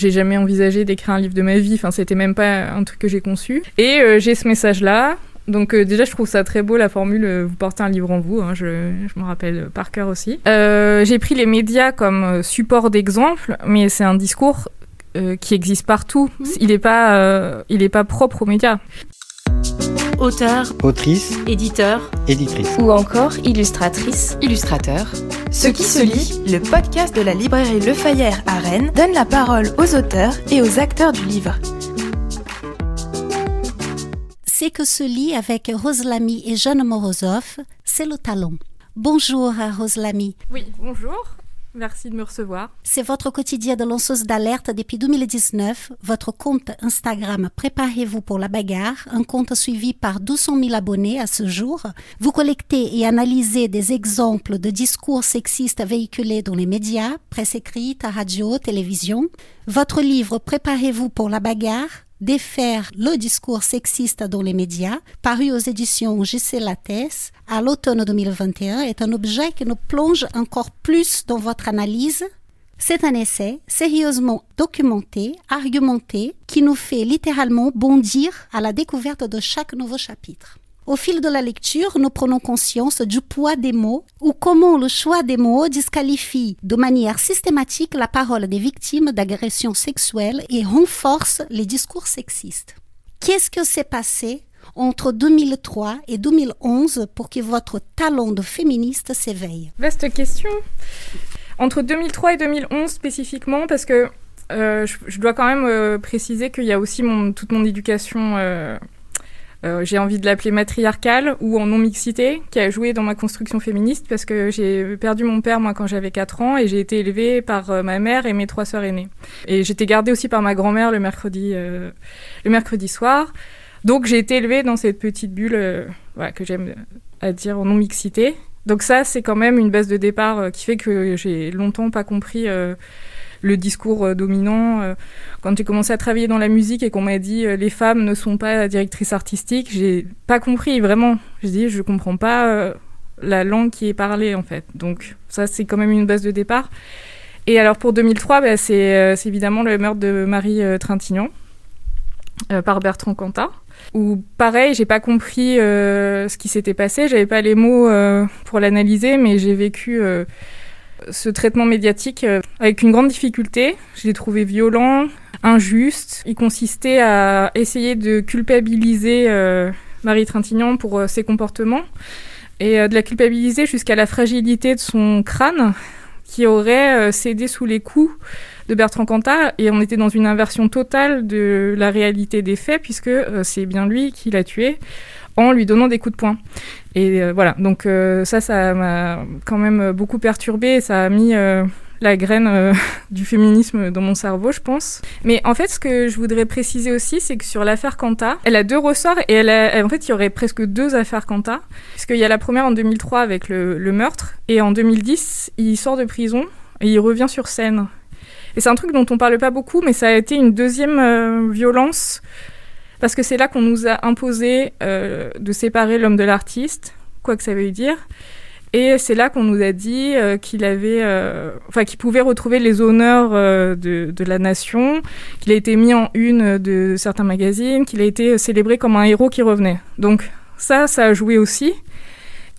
J'ai jamais envisagé d'écrire un livre de ma vie, enfin c'était même pas un truc que j'ai conçu. Et euh, j'ai ce message-là. Donc euh, déjà je trouve ça très beau la formule euh, vous portez un livre en vous, hein, je, je me rappelle par cœur aussi. j'ai pris les médias comme support d'exemple, mais c'est un discours qui existe partout. Mmh. Il n'est pas, il est pas propre aux médias auteur, autrice, éditeur, éditrice ou encore illustratrice, illustrateur. Ce qui se lit, le podcast de la librairie Le Fayère à Rennes, donne la parole aux auteurs et aux acteurs du livre. C'est que se lit avec Roselamy et Jeanne Morozov, c'est le talon. Bonjour à Roselamy. Oui, bonjour. Merci de me recevoir. C'est votre quotidien de lanceuse d'alerte depuis 2019, votre compte Instagram Préparez-vous pour la bagarre, un compte suivi par 200 000 abonnés à ce jour. Vous collectez et analysez des exemples de discours sexistes véhiculés dans les médias, presse écrite, radio, télévision. Votre livre Préparez-vous pour la bagarre défaire le discours sexiste dans les médias, paru aux éditions JC Lattès à l'automne 2021, est un objet qui nous plonge encore plus dans votre analyse. C'est un essai sérieusement documenté, argumenté, qui nous fait littéralement bondir à la découverte de chaque nouveau chapitre. Au fil de la lecture, nous prenons conscience du poids des mots ou comment le choix des mots disqualifie de manière systématique la parole des victimes d'agressions sexuelles et renforce les discours sexistes. Qu'est-ce que s'est passé entre 2003 et 2011 pour que votre talent de féministe s'éveille? Vaste question. Entre 2003 et 2011 spécifiquement, parce que euh, je, dois quand même euh, préciser qu'il y a aussi toute mon éducation euh, euh, j'ai envie de l'appeler matriarcale ou en non-mixité, qui a joué dans ma construction féministe parce que j'ai perdu mon père moi quand j'avais 4 ans et j'ai été élevée par euh, ma mère et mes trois sœurs aînées. Et j'étais gardée aussi par ma grand-mère le mercredi, euh, le mercredi soir. Donc j'ai été élevée dans cette petite bulle voilà, que j'aime à dire en non-mixité. Donc ça, c'est quand même une base de départ qui fait que j'ai longtemps pas compris le discours euh, dominant. Euh, quand j'ai commencé à travailler dans la musique et qu'on m'a dit euh, les femmes ne sont pas directrices artistiques, j'ai pas compris vraiment. J'ai dit je comprends pas la langue qui est parlée en fait. Donc ça c'est quand même une base de départ. Et alors pour 2003, bah, c'est évidemment le meurtre de Marie Trintignant par Bertrand Cantat. Où pareil, j'ai pas compris ce qui s'était passé, j'avais pas les mots pour l'analyser, mais j'ai vécu ce traitement médiatique euh, avec une grande difficulté. Je l'ai trouvé violent, injuste. Il consistait à essayer de culpabiliser euh, Marie Trintignant pour euh, ses comportements et de la culpabiliser jusqu'à la fragilité de son crâne qui aurait cédé sous les coups de Bertrand Cantat et on était dans une inversion totale de la réalité des faits puisque c'est bien lui qui l'a tué en lui donnant des coups de poing. Et euh, voilà, donc euh, ça, ça m'a quand même beaucoup perturbé, ça a mis euh, la graine du féminisme dans mon cerveau, je pense. Mais en fait, ce que je voudrais préciser aussi, c'est que sur l'affaire Kanta, elle a deux ressorts et elle a, en fait, il y aurait presque deux affaires Kanta, puisqu'il y a la première en 2003 avec le, le, meurtre, et en 2010, il sort de prison et il revient sur scène. Et c'est un truc dont on parle pas beaucoup, mais ça a été une deuxième violence parce que c'est là qu'on nous a imposé euh, de séparer l'homme de l'artiste, quoi que ça veuille dire. Et c'est là qu'on nous a dit euh, qu'il avait, euh, enfin, qu'il pouvait retrouver les honneurs de, de, la nation, qu'il a été mis en une de certains magazines, qu'il a été célébré comme un héros qui revenait. Donc ça, ça a joué aussi.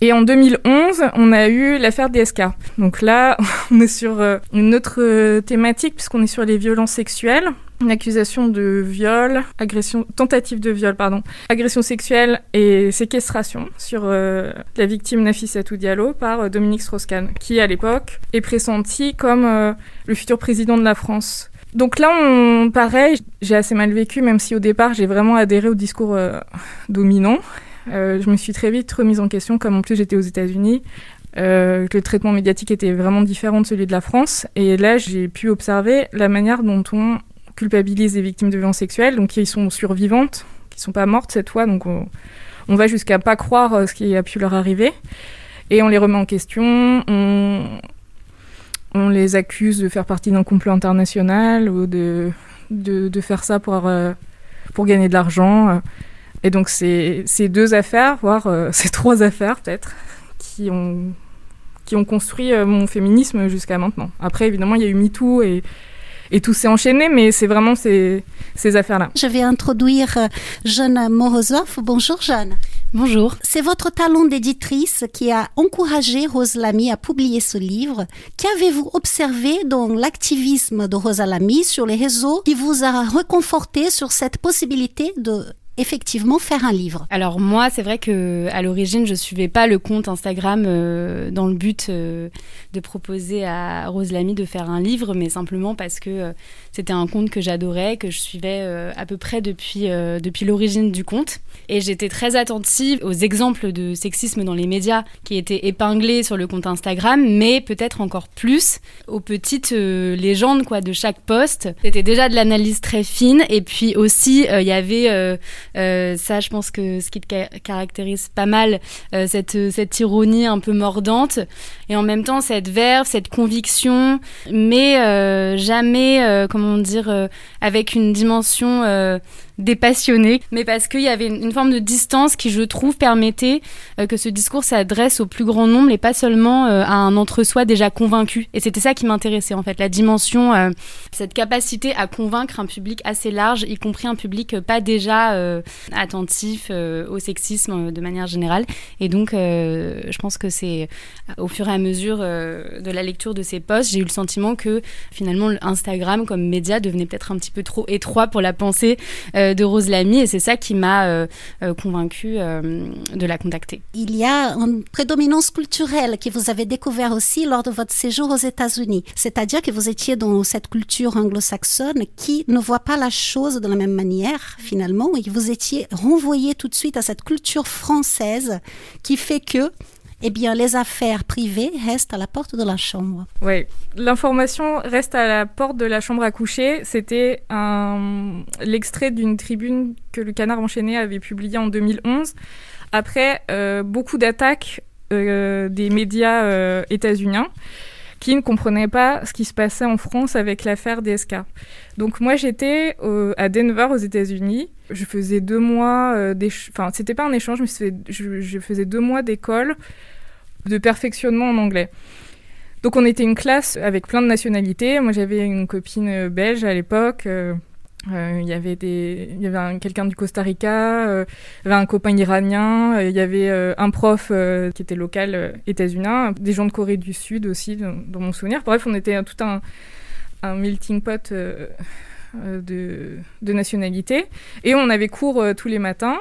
Et en 2011, on a eu l'affaire DSK. Donc là, on est sur une autre thématique puisqu'on est sur les violences sexuelles une accusation de viol, agression, tentative de viol, pardon, agression sexuelle et séquestration sur euh, la victime Nafissatou Diallo par euh, Dominique Strauss-Kahn, qui à l'époque est pressenti comme euh, le futur président de la France. Donc là, on, pareil, j'ai assez mal vécu, même si au départ j'ai vraiment adhéré au discours dominant. Je me suis très vite remise en question, comme en plus j'étais aux États-Unis. Euh, le traitement médiatique était vraiment différent de celui de la France. Et là, j'ai pu observer la manière dont on culpabilise les victimes de violences sexuelles, donc qui sont survivantes, qui sont pas mortes cette fois, donc on, va jusqu'à pas croire euh, ce qui a pu leur arriver, et on les remet en question, on, on les accuse de faire partie d'un complot international ou de, de, faire ça pour, euh, pour gagner de l'argent. Et donc c'est ces deux affaires, voire euh, ces trois affaires peut-être, qui ont, qui ont construit mon féminisme jusqu'à maintenant. Après, évidemment, il y a eu MeToo et et tout s'est enchaîné, mais c'est vraiment ces, ces affaires-là. Je vais introduire euh, Jeanne Morozov. Bonjour Jeanne. Bonjour. C'est votre talent d'éditrice qui a encouragé Rose Lamy à publier ce livre. Qu'avez-vous observé dans l'activisme de Rose Lamy sur les réseaux qui vous a reconforté sur cette possibilité de effectivement faire un livre Alors moi, c'est vrai que à l'origine, je suivais pas le compte Instagram euh, dans le but euh, de proposer à Rose Lamy de faire un livre, mais simplement parce que euh, c'était un compte que j'adorais, que je suivais à peu près depuis depuis l'origine du compte, et j'étais très attentive aux exemples de sexisme dans les médias qui étaient épinglés sur le compte Instagram, mais peut-être encore plus aux petites légendes quoi de chaque poste. C'était déjà de l'analyse très fine, et puis aussi il y avait euh, ça, je pense que ce qui te caractérise pas mal, euh, cette, cette ironie un peu mordante, et en même temps cette verve, cette conviction, mais euh, jamais, comment dire, avec une dimension des passionnés, mais parce qu'il y avait une, forme de distance qui, je trouve, permettait euh, que ce discours s'adresse au plus grand nombre et pas seulement euh, à un entre-soi déjà convaincu. Et c'était ça qui m'intéressait, en fait, la dimension, euh, cette capacité à convaincre un public assez large, y compris un public pas déjà attentif au sexisme de manière générale. Et donc, je pense que c'est au fur et à mesure de la lecture de ces posts, j'ai eu le sentiment que finalement, Instagram comme média devenait peut-être un petit peu trop étroit pour la pensée de Rose Lamy et c'est ça qui m'a euh, euh, convaincue euh, de la contacter. Il y a une prédominance culturelle que vous avez découvert aussi lors de votre séjour aux États-Unis, c'est-à-dire que vous étiez dans cette culture anglo-saxonne qui ne voit pas la chose de la même manière finalement et vous étiez renvoyé tout de suite à cette culture française qui fait que eh bien, les affaires privées restent à la porte de la chambre. Oui, l'information reste à la porte de la chambre à coucher. C'était un... l'extrait d'une tribune que le Canard enchaîné avait publiée en 2011, après euh, beaucoup d'attaques euh, des médias euh, états-uniens qui ne comprenaient pas ce qui se passait en France avec l'affaire DSK. Donc moi j'étais à Denver aux États-Unis. Je faisais deux mois, enfin c'était pas un échange, mais je faisais deux mois d'école de perfectionnement en anglais. Donc on était une classe avec plein de nationalités. Moi j'avais une copine euh, belge à l'époque. Euh, euh, il y avait quelqu'un du Costa Rica, il y avait un copain iranien, il y avait un prof qui était local états-unien, des gens de Corée du Sud aussi dans, mon souvenir. Bref, on était tout un, un melting pot de, de nationalités et on avait cours tous les matins.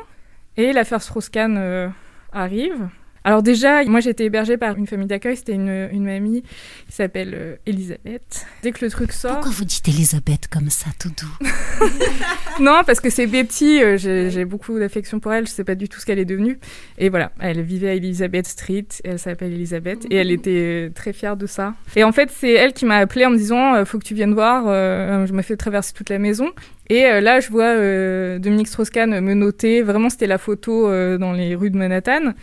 Et l'affaire Strauss-Kahn arrive. Alors déjà, moi j'ai été hébergée par une famille d'accueil, c'était une, une, mamie qui s'appelle euh, Elisabeth. Dès que le truc sort... Pourquoi vous dites Elisabeth comme ça, tout doux Non, parce que c'est Betty, euh, j'ai beaucoup d'affection pour elle, je sais pas du tout ce qu'elle est devenue. Et voilà, elle vivait à Elizabeth Street, elle s'appelle Elisabeth, et elle était euh, très fière de ça. Et en fait, c'est elle qui m'a appelée en me disant, faut que tu viennes voir, je me fais traverser toute la maison. Et là, je vois Dominique Strauss-Kahn me noter, vraiment c'était la photo dans les rues de Manhattan.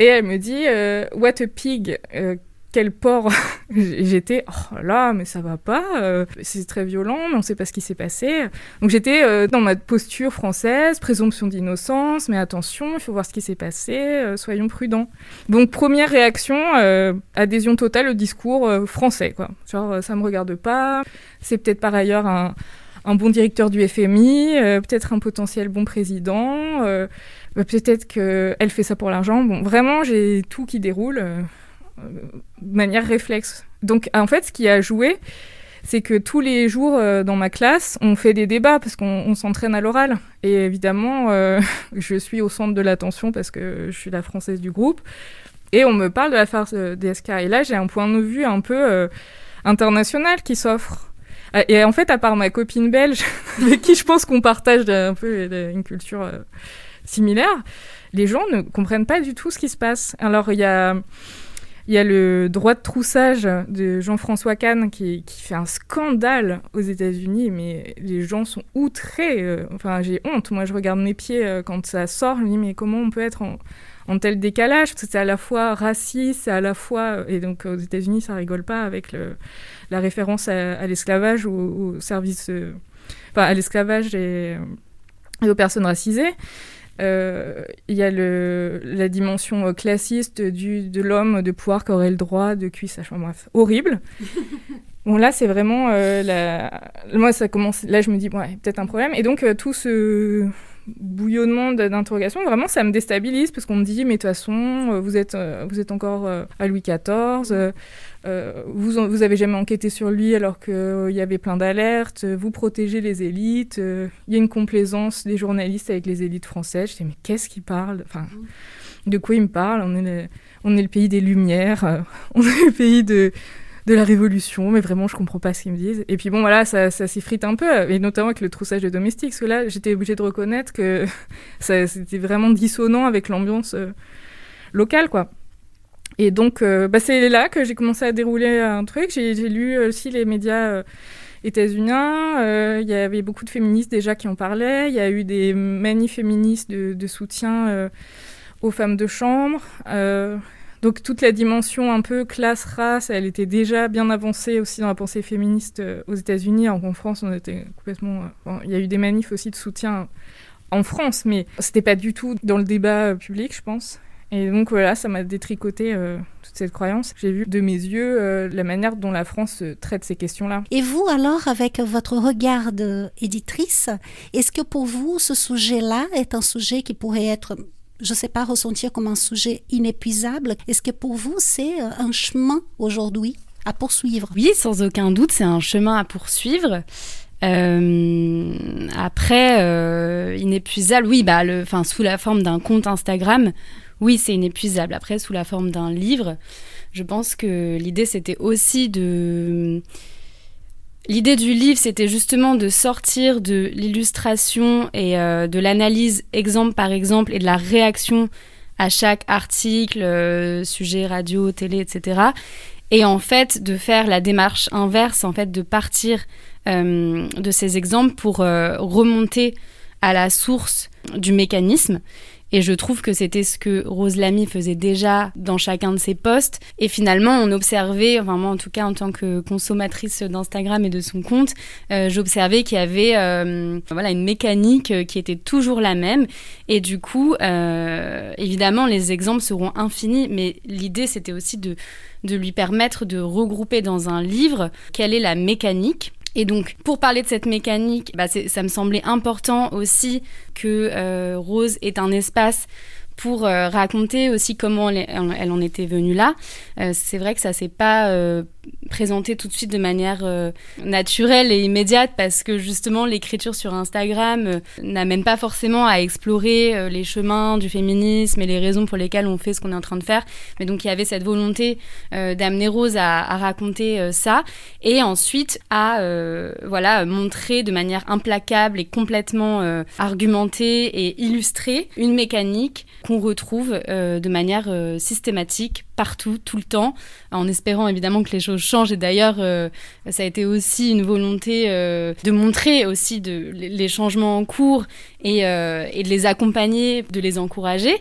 Et elle me dit euh, What a pig euh, quel porc J'étais oh là, mais ça va pas, euh, c'est très violent, mais on sait pas ce qui s'est passé. Donc j'étais dans ma posture française, présomption d'innocence, mais attention, il faut voir ce qui s'est passé, soyons prudents. Donc première réaction, adhésion totale au discours français, quoi. Genre ça me regarde pas, c'est peut-être par ailleurs un, un, bon directeur du FMI, peut-être un potentiel bon président. Bah, peut-être qu'elle fait ça pour l'argent. Bon, vraiment, j'ai tout qui déroule euh, de manière réflexe. Donc, en fait, ce qui a joué, c'est que tous les jours euh, dans ma classe, on fait des débats parce qu'on s'entraîne à l'oral. Et évidemment, euh, je suis au centre de l'attention parce que je suis la française du groupe. Et on me parle de la farce DSK. Et là, j'ai un point de vue un peu international qui s'offre. Et en fait, à part ma copine belge, avec qui je pense qu'on partage un peu une culture similaire, les gens ne comprennent pas du tout ce qui se passe. Alors, il y a, y a le droit de troussage de Jean-François Kahn qui, qui, fait un scandale aux États-Unis, mais les gens sont outrés. Euh, enfin, j'ai honte. Moi, je regarde mes pieds euh, quand ça sort. Je me dis, mais comment on peut être en, tel décalage Parce que c'est à la fois raciste, c'est à la fois. Et donc, aux États-Unis, ça rigole pas avec le, la référence à, l'esclavage ou au service. Euh, enfin, à l'esclavage et, et, aux personnes racisées. il y a le, la dimension classiste du, de l'homme de pouvoir qui aurait le droit de sa chambre. Bref, horrible. Bon, là, c'est vraiment la... Moi, ça commence... Là, je me dis, bon, ouais, peut-être un problème. Et donc, tout ce bouillonnement d'interrogations, vraiment, ça me déstabilise parce qu'on me dit, mais de toute façon, vous êtes, vous êtes encore à Louis XIV. Euh, vous, vous avez jamais enquêté sur lui alors qu'il euh, y avait plein d'alertes, vous protégez les élites, euh, il y a une complaisance des journalistes avec les élites françaises. Je dis mais qu'est-ce qu'ils parlent? Enfin, de quoi ils me parlent? On est, on est le pays des Lumières, on est le pays de, de la Révolution, mais vraiment je comprends pas ce qu'ils me disent. Et puis bon voilà, ça, ça s'effrite un peu, et notamment avec le troussage de domestiques, parce que là j'étais obligée de reconnaître que c'était vraiment dissonant avec l'ambiance locale quoi. Et donc, euh, bah, c'est là que j'ai commencé à dérouler un truc. J'ai lu aussi les médias euh, états-uniens. Euh, il y avait beaucoup de féministes déjà qui en parlaient. Il y a eu des manifs féministes de, soutien aux femmes de chambre. Donc, toute la dimension un peu classe-race, elle était déjà bien avancée aussi dans la pensée féministe aux États-Unis. En France, on était complètement. il y a eu des manifs aussi de soutien en France, mais c'était pas du tout dans le débat public, je pense. Et donc voilà, ça m'a détricoté euh, toute cette croyance. J'ai vu de mes yeux euh, la manière dont la France euh, traite ces questions-là. Et vous alors, avec votre regard d'éditrice, est-ce que pour vous, ce sujet-là est un sujet qui pourrait être je ne sais pas, ressentir comme un sujet inépuisable. Est-ce que pour vous, c'est un chemin aujourd'hui à poursuivre? Oui, sans aucun doute, c'est un chemin à poursuivre. après, inépuisable, oui, bah, le, sous la forme d'un compte Instagram, oui, c'est inépuisable. Après, sous la forme d'un livre, je pense que l'idée, c'était aussi de... L'idée du livre, c'était justement de sortir de l'illustration et euh, de l'analyse exemple par exemple et de la réaction à chaque article, euh, sujet radio, télé, etc. Et en fait, de faire la démarche inverse, en fait, de partir euh, de ces exemples pour remonter à la source du mécanisme et je trouve que c'était ce que Rose Lamy faisait déjà dans chacun de ses posts. Et finalement, on observait, enfin moi en tout cas en tant que consommatrice d'Instagram et de son compte, euh, j'observais qu'il y avait euh, voilà une mécanique qui était toujours la même. Et du coup, euh, évidemment, les exemples seront infinis, mais l'idée c'était aussi de de lui permettre de regrouper dans un livre quelle est la mécanique et donc, pour parler de cette mécanique, bah ça me semblait important aussi que euh, Rose ait un espace pour euh, raconter aussi comment elle, elle, en était venue là. Euh, c'est vrai que ça s'est pas euh, présenté tout de suite de manière naturelle et immédiate parce que justement l'écriture sur Instagram n'amène pas forcément à explorer les chemins du féminisme et les raisons pour lesquelles on fait ce qu'on est en train de faire. Mais donc il y avait cette volonté d'amener Rose à, à raconter ça et ensuite à voilà montrer de manière implacable et complètement argumentée et illustrée une mécanique qu'on retrouve euh, de manière euh, systématique partout, tout le temps, en espérant évidemment que les choses changent. Et d'ailleurs, euh, ça a été aussi une volonté de montrer aussi les changements en cours et, et, de les accompagner, de les encourager.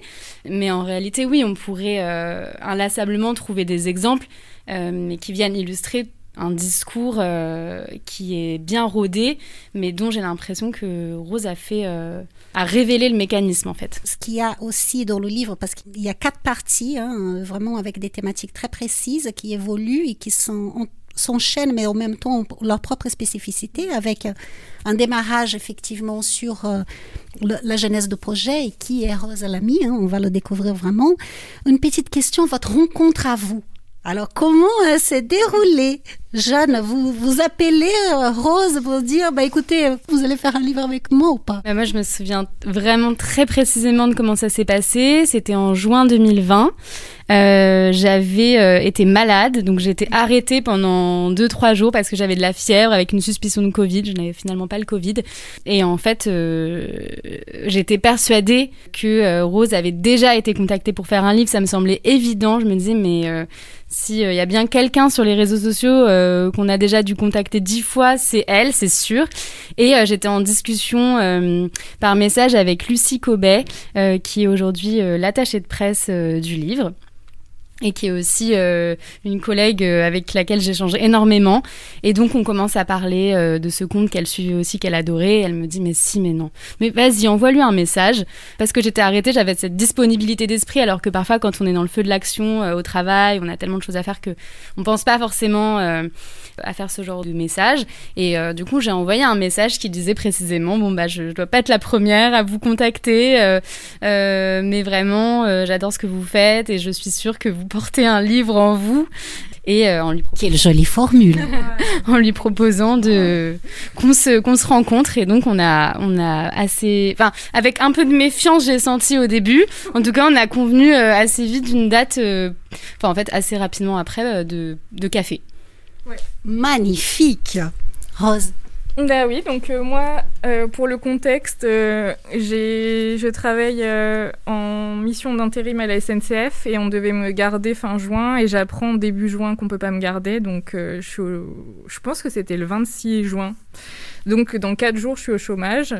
Mais en réalité, oui, on pourrait inlassablement trouver des exemples qui viennent illustrer un discours euh, qui est bien rodé, mais dont j'ai l'impression que Rose a fait, euh, a révélé le mécanisme en fait. Ce qu'il y a aussi dans le livre, parce qu'il y a quatre parties, hein, vraiment avec des thématiques très précises qui évoluent et qui s'enchaînent, mais en même temps leur propre spécificité, avec un démarrage effectivement sur euh, la genèse de projet et qui est Rose Alamy, hein, on va le découvrir vraiment. Une petite question, votre rencontre à vous, alors, comment elle s'est déroulée Jeanne, vous vous appelez euh, Rose pour dire, bah écoutez, vous allez faire un livre avec moi ou pas? Bah, Moi, je me souviens vraiment très précisément de comment ça s'est passé. C'était en juin 2020. Euh, j'avais euh, été malade, donc été arrêtée pendant 2-3 jours parce que j'avais de la fièvre avec une suspicion de Covid. Je n'avais finalement pas le Covid. Et en fait, j'étais persuadée que Rose avait déjà été contactée pour faire un livre. Ça me semblait évident. Je me disais, mais s'il y a bien quelqu'un sur les réseaux sociaux qu'on a déjà dû contacter dix fois, c'est elle, c'est sûr. Et j'étais en discussion par message avec Lucie Cobet, qui est aujourd'hui l'attachée de presse du livre. Et qui est aussi euh, une collègue euh, avec laquelle j'échange énormément. Et donc on commence à parler euh, de ce conte qu'elle suivait aussi, qu'elle adorait. elle me dit mais si, mais non. Mais vas-y, envoie-lui un message. Parce que j'étais arrêtée, j'avais cette disponibilité d'esprit, alors que parfois quand on est dans le feu de l'action au travail, on a tellement de choses à faire que on pense pas forcément à faire ce genre de message. Et du coup j'ai envoyé un message qui disait précisément bon bah je, je dois pas être la première à vous contacter, mais vraiment j'adore ce que vous faites et je suis sûre que vous porter un livre en vous. Et euh, en lui quelle jolie formule. en lui proposant de qu'on se qu'on se rencontre. Et donc on a on a assez enfin avec un peu de méfiance j'ai senti au début. En tout cas on a convenu euh, assez vite d'une date euh, enfin en fait assez rapidement après de, de café magnifique Rose bah oui, donc euh, moi, euh, pour le contexte, euh, je travaille en mission d'intérim à la SNCF et on devait me garder fin juin et j'apprends début juin qu'on peut pas me garder, donc je, je pense que c'était le 26 juin. Donc dans quatre jours, je suis au chômage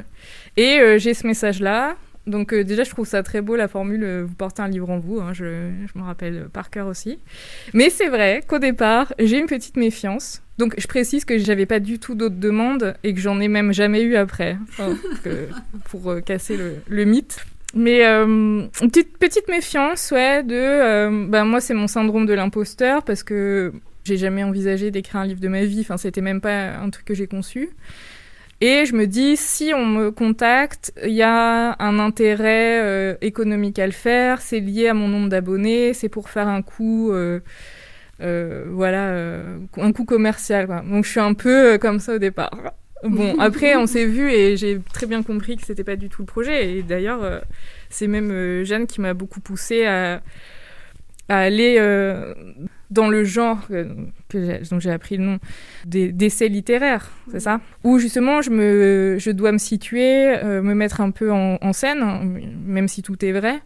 et j'ai ce message-là. Donc déjà, je trouve ça très beau la formule vous portez un livre en vous. Hein, je, je me rappelle par cœur aussi. Mais c'est vrai qu'au départ, j'ai une petite méfiance donc je précise que j'avais pas du tout d'autres demandes et que j'en ai même jamais eu après, pour euh, casser le, mythe. Mais euh, une petite, méfiance, ouais, de... Euh, bah, moi, c'est mon syndrome de l'imposteur parce que j'ai jamais envisagé d'écrire un livre de ma vie. Enfin, c'était même pas un truc que j'ai conçu. Et je me dis, si on me contacte, il y a un intérêt économique à le faire, c'est lié à mon nombre d'abonnés, c'est pour faire un coup euh, voilà, euh, un coup commercial. Donc je suis un peu euh, comme ça au départ. Bon, après, on s'est vu et j'ai très bien compris que c'était pas du tout le projet. Et d'ailleurs, c'est même Jeanne qui m'a beaucoup poussé à, aller dans le genre que dont j'ai appris le nom d'essai littéraire, c'est ça? Où justement, je, me, je dois me situer, me mettre un peu en, en scène, hein, même si tout est vrai.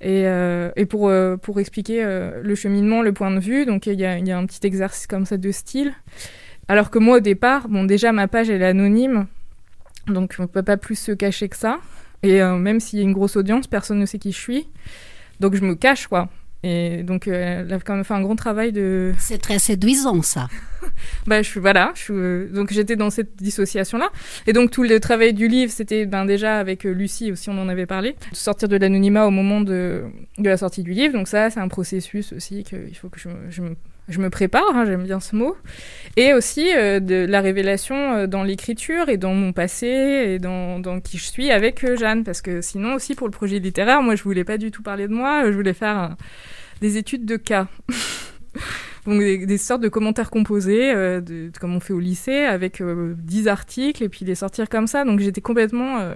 Et, euh, et pour, euh, pour expliquer euh, le cheminement, le point de vue, donc il y a, y a, un petit exercice comme ça de style. Alors que moi, au départ, bon, déjà, ma page, elle est anonyme, donc on ne peut pas plus se cacher que ça. Et même s'il y a une grosse audience, personne ne sait qui je suis. Donc je me cache, quoi. Et donc, euh, elle a quand même fait un grand travail de. C'est très séduisant, ça. bah, je suis, voilà, je suis, euh, donc j'étais dans cette dissociation-là. Et donc, tout le travail du livre, c'était ben, déjà avec euh, Lucie aussi, on en avait parlé, de sortir de l'anonymat au moment de, de, la sortie du livre. Donc, ça, c'est un processus aussi qu'il faut que je, je, me, je me prépare, hein, j'aime bien ce mot. Et aussi de la révélation dans l'écriture et dans mon passé et dans, qui je suis avec Jeanne. Parce que sinon, aussi, pour le projet littéraire, moi, je voulais pas du tout parler de moi, je voulais faire. Des études de cas. Donc des, sortes de commentaires composés, euh, comme on fait au lycée, avec euh, dix 10 articles, et puis les sortir comme ça. Donc j'étais complètement euh,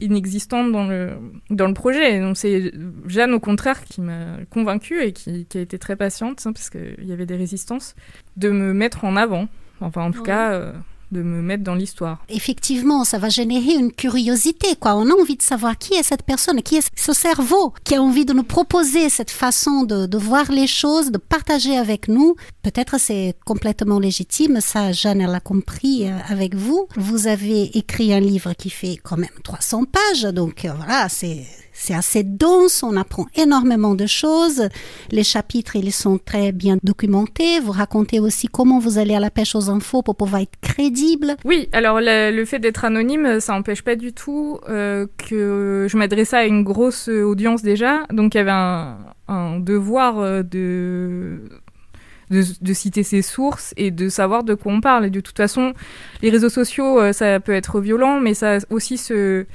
inexistante dans le, dans le projet. Donc c'est Jeanne, au contraire, qui m'a convaincue et qui, a été très patiente, hein, parce qu'il y avait des résistances, de me mettre en avant. Enfin, en tout cas de me mettre dans l'histoire. Effectivement, ça va générer une curiosité, quoi. On a envie de savoir qui est cette personne, qui est ce cerveau qui a envie de nous proposer cette façon de, de voir les choses, de partager avec nous. Peut-être c'est complètement légitime, ça, Jeanne, elle a compris euh, avec vous. Vous avez écrit un livre qui fait quand même 300 pages, donc euh, voilà, c'est c'est assez dense, on apprend énormément de choses. Les chapitres, ils sont très bien documentés. Vous racontez aussi comment vous allez à la pêche aux infos pour pouvoir être crédible. Oui, alors le, fait d'être anonyme, ça n'empêche pas du tout euh, que je m'adressais à une grosse audience déjà. Donc il y avait un, devoir euh, de de, citer ses sources et de savoir de quoi on parle. Et de toute façon, les réseaux sociaux, euh, ça peut être violent, mais ça aussi se,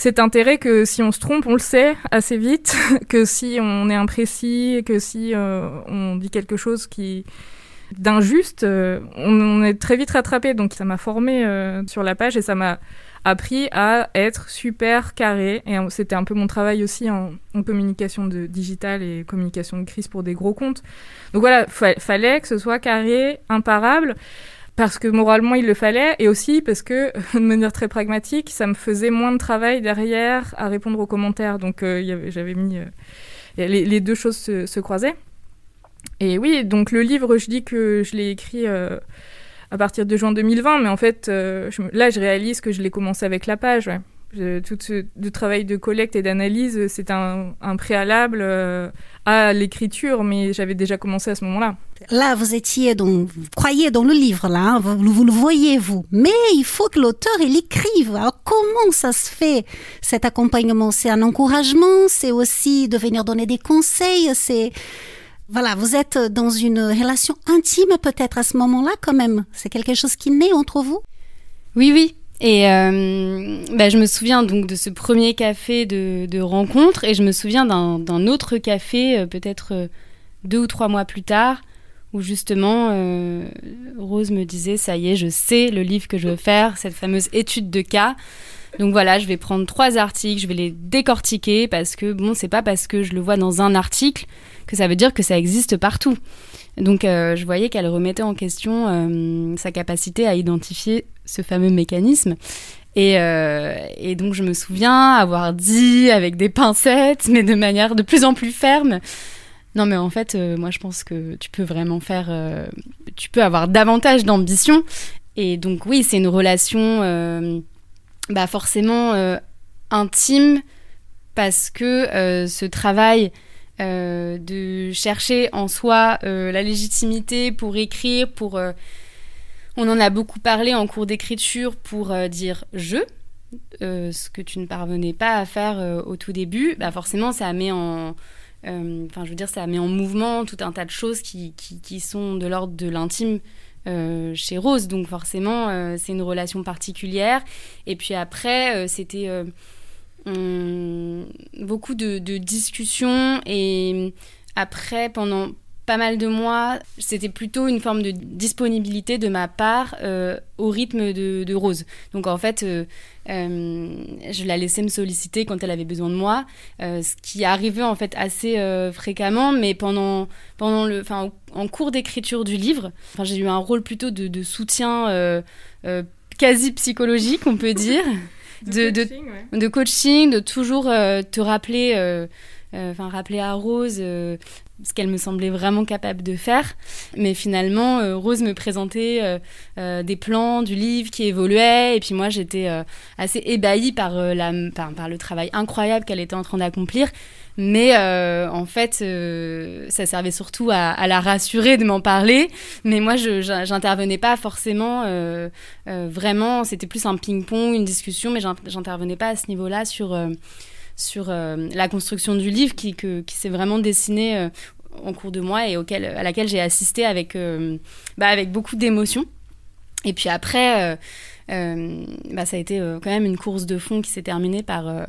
cet intérêt que si on se trompe, on le sait assez vite, que si on est imprécis, que si euh, on dit quelque chose qui d'injuste, euh, on, est très vite rattrapé. Donc ça m'a formé euh, sur la page et ça m'a appris à être super carré. Et c'était un peu mon travail aussi en, communication de digital et communication de crise pour des gros comptes. Donc voilà, fallait que ce soit carré, imparable parce que moralement il le fallait et aussi parce que de manière très pragmatique ça me faisait moins de travail derrière à répondre aux commentaires. Donc euh, j'avais mis euh, les, deux choses se, croisaient. Et oui donc le livre je dis que je l'ai écrit euh, à partir de juin 2020 mais en fait là je réalise que je l'ai commencé avec la page tout ce le travail de collecte et d'analyse, c'est un, un, préalable à l'écriture, mais j'avais déjà commencé à ce moment-là. Là, vous étiez donc, vous croyez dans le livre, là, hein, vous, vous, le voyez, vous. Mais il faut que l'auteur, il écrive. Alors, comment ça se fait, cet accompagnement? C'est un encouragement, c'est aussi de venir donner des conseils, c'est, voilà, vous êtes dans une relation intime peut-être à ce moment-là quand même. C'est quelque chose qui naît entre vous? Oui, oui. Et euh, bah, je me souviens donc de ce premier café de, rencontre et je me souviens d'un autre café euh, peut-être euh, deux ou trois mois plus tard où justement Rose me disait ça y est, je sais le livre que je veux faire, cette fameuse étude de cas. Donc voilà, je vais prendre trois articles, je vais les décortiquer parce que bon, c'est pas parce que je le vois dans un article que ça veut dire que ça existe partout. Donc euh, je voyais qu'elle remettait en question euh, sa capacité à identifier ce fameux mécanisme. Et, euh, et, donc je me souviens avoir dit avec des pincettes, mais de manière de plus en plus ferme, non, mais en fait, moi, je pense que tu peux vraiment faire. Tu peux avoir davantage d'ambition. Et donc, oui, c'est une relation bah, forcément intime parce que ce travail de chercher en soi la légitimité pour écrire, pour. on en a beaucoup parlé en cours d'écriture pour dire je. ce que tu ne parvenais pas à faire au tout début, bah forcément, ça met en, euh, enfin, je veux dire, ça met en mouvement tout un tas de choses qui, qui, sont de l'ordre de l'intime euh, chez Rose. Donc forcément, euh, c'est une relation particulière. Et puis après, c'était beaucoup de, de, discussions. Et après, pendant pas mal de mois, c'était plutôt une forme de disponibilité de ma part euh, au rythme de, de, Rose. Donc en fait, euh, euh, je la laissais me solliciter quand elle avait besoin de moi, ce qui arrivait en fait assez fréquemment, mais pendant, pendant le, enfin, en cours d'écriture du livre, j'ai eu un rôle plutôt de, de soutien quasi psychologique, on peut dire. de, de, coaching, ouais. de, coaching, de toujours te rappeler enfin rappeler à Rose ce qu'elle me semblait vraiment capable de faire. Mais finalement, euh, Rose me présentait euh, euh, des plans du livre qui évoluaient, et puis moi j'étais assez ébahie par, par, le travail incroyable qu'elle était en train d'accomplir. Mais en fait, ça servait surtout à, à, la rassurer de m'en parler. Mais moi, je j'intervenais pas forcément vraiment. C'était plus un ping-pong, une discussion, mais j'intervenais pas à ce niveau-là sur sur euh, la construction du livre qui, qui s'est vraiment dessinée euh, en cours de mois et auquel, à laquelle j'ai assisté avec, euh, bah, avec beaucoup d'émotion. Et puis après, bah, ça a été quand même une course de fond qui s'est terminée par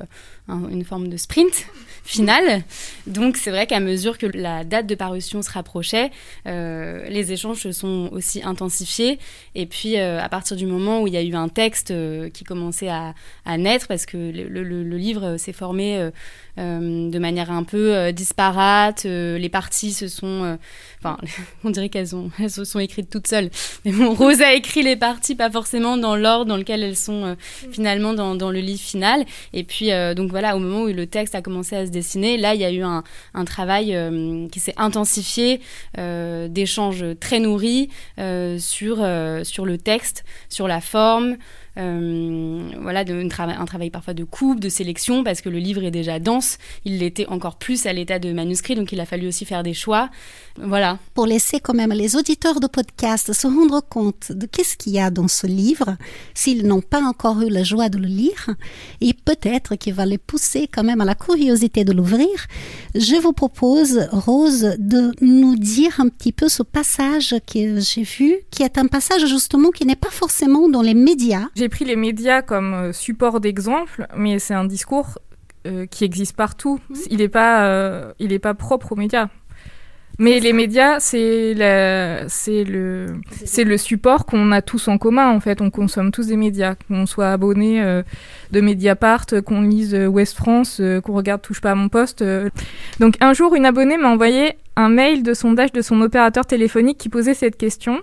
une forme de sprint final. Donc c'est vrai qu'à mesure que la date de parution se rapprochait, euh, les échanges se sont aussi intensifiés. Et puis euh, à partir du moment où il y a eu un texte euh, qui commençait à, à, naître, parce que le, le, le livre s'est formé de manière un peu disparate, les parties se sont... Enfin, on dirait qu'elles elles se sont écrites toutes seules. Mais bon, Rose a écrit les parties, pas forcément dans l'ordre dans lequel elles sont finalement dans, dans, le livre final. Et puis donc voilà, au moment où le texte a commencé à se dessiner, là, il y a eu un, travail euh, qui s'est intensifié, euh, d'échanges très nourris euh, sur, sur le texte, sur la forme, voilà, de, un travail parfois de coupe, de sélection, parce que le livre est déjà dense. Il l'était encore plus à l'état de manuscrit, donc il a fallu aussi faire des choix. Voilà. Pour laisser quand même les auditeurs de podcast se rendre compte de qu'est-ce qu'il y a dans ce livre, s'ils n'ont pas encore eu la joie de le lire, et peut-être qu'il va les pousser quand même à la curiosité de l'ouvrir, je vous propose, Rose, de nous dire un petit peu ce passage que j'ai vu, qui est un passage justement qui n'est pas forcément dans les médias. J'ai pris les médias comme euh, support d'exemple, mais c'est un discours euh, qui existe partout. Mmh. Il n'est pas, euh, il est pas propre aux médias. Mais les médias, c'est le, c'est le support qu'on a tous en commun en fait. On consomme tous des médias, qu'on soit abonné euh, de Mediapart, qu'on lise West France, euh, qu'on regarde Touche pas à mon poste. Donc un jour, une abonnée m'a envoyé un mail de sondage de son opérateur téléphonique qui posait cette question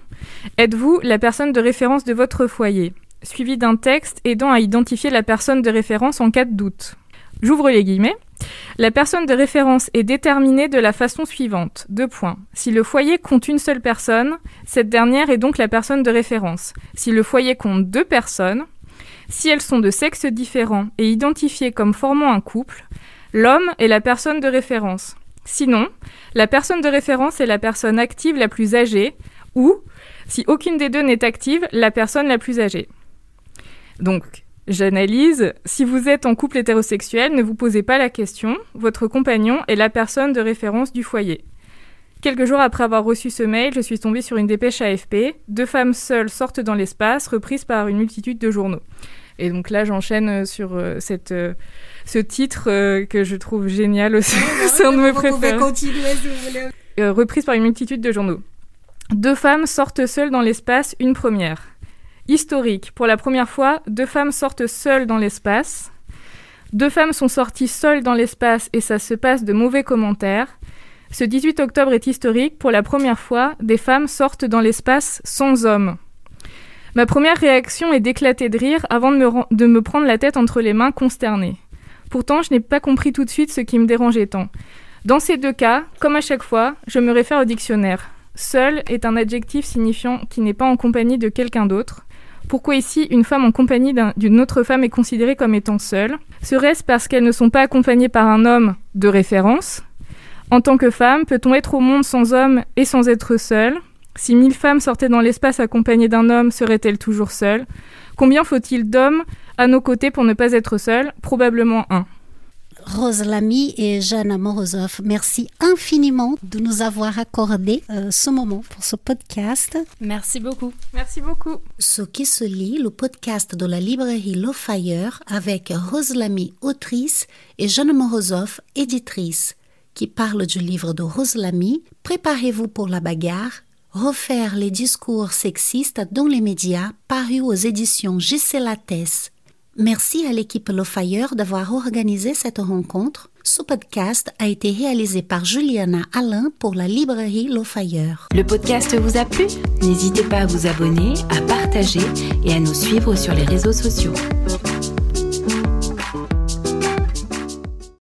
Êtes-vous la personne de référence de votre foyer? Suivi d'un texte aidant à identifier la personne de référence en cas de doute. J'ouvre les guillemets. La personne de référence est déterminée de la façon suivante. Deux points. Si le foyer compte une seule personne, cette dernière est donc la personne de référence. Si le foyer compte deux personnes, Si elles sont de sexes différents et identifiées comme formant un couple, l'homme est la personne de référence. Sinon, la personne de référence est la personne active la plus âgée ou, si aucune des deux n'est active, la personne la plus âgée. Donc, j'analyse. Si vous êtes en couple hétérosexuel, ne vous posez pas la question. Votre compagnon est la personne de référence du foyer. Quelques jours après avoir reçu ce mail, je suis tombée sur une dépêche AFP. Deux femmes seules sortent dans l'espace, reprises par une multitude de journaux. Et donc là, j'enchaîne sur euh, cette, euh, ce titre euh, que je trouve génial aussi. C'est un de mes préférés. reprise par une multitude de journaux. Deux femmes sortent seules dans l'espace, une première. Historique. Pour la première fois, deux femmes sortent seules dans l'espace. Deux femmes sont sorties seules dans l'espace et ça se passe de mauvais commentaires. Ce 18 octobre est historique. Pour la première fois, des femmes sortent dans l'espace sans hommes. Ma première réaction est d'éclater de rire avant de me, de me prendre la tête entre les mains consternée. Pourtant, je n'ai pas compris tout de suite ce qui me dérangeait tant. Dans ces deux cas, comme à chaque fois, je me réfère au dictionnaire. Seul est un adjectif signifiant qui n'est pas en compagnie de quelqu'un d'autre. Pourquoi ici une femme en compagnie d'une autre femme est considérée comme étant seule? Serait-ce parce qu'elles ne sont pas accompagnées par un homme de référence? En tant que femme, peut-on être au monde sans homme et sans être seule? Si mille femmes sortaient dans l'espace accompagnées d'un homme, seraient-elles toujours seules? Combien faut-il d'hommes à nos côtés pour ne pas être seuls Probablement un. Rose Lamy et Jeanne Morozov, merci infiniment de nous avoir accordé euh, ce moment pour ce podcast. Merci beaucoup. Merci beaucoup. Ce qui se lit, le podcast de la librairie Le Fire avec Rose Lamy, autrice, et Jeanne Morozov, éditrice, qui parle du livre de Rose Lamy, Préparez-vous pour la bagarre, refaire les discours sexistes dans les médias, paru aux éditions Gisela Tess. Merci à l'équipe Le Fire d'avoir organisé cette rencontre. Ce podcast a été réalisé par Juliana Alain pour la librairie Le Fire. Le podcast vous a plu? N'hésitez pas à vous abonner, à partager et à nous suivre sur les réseaux sociaux.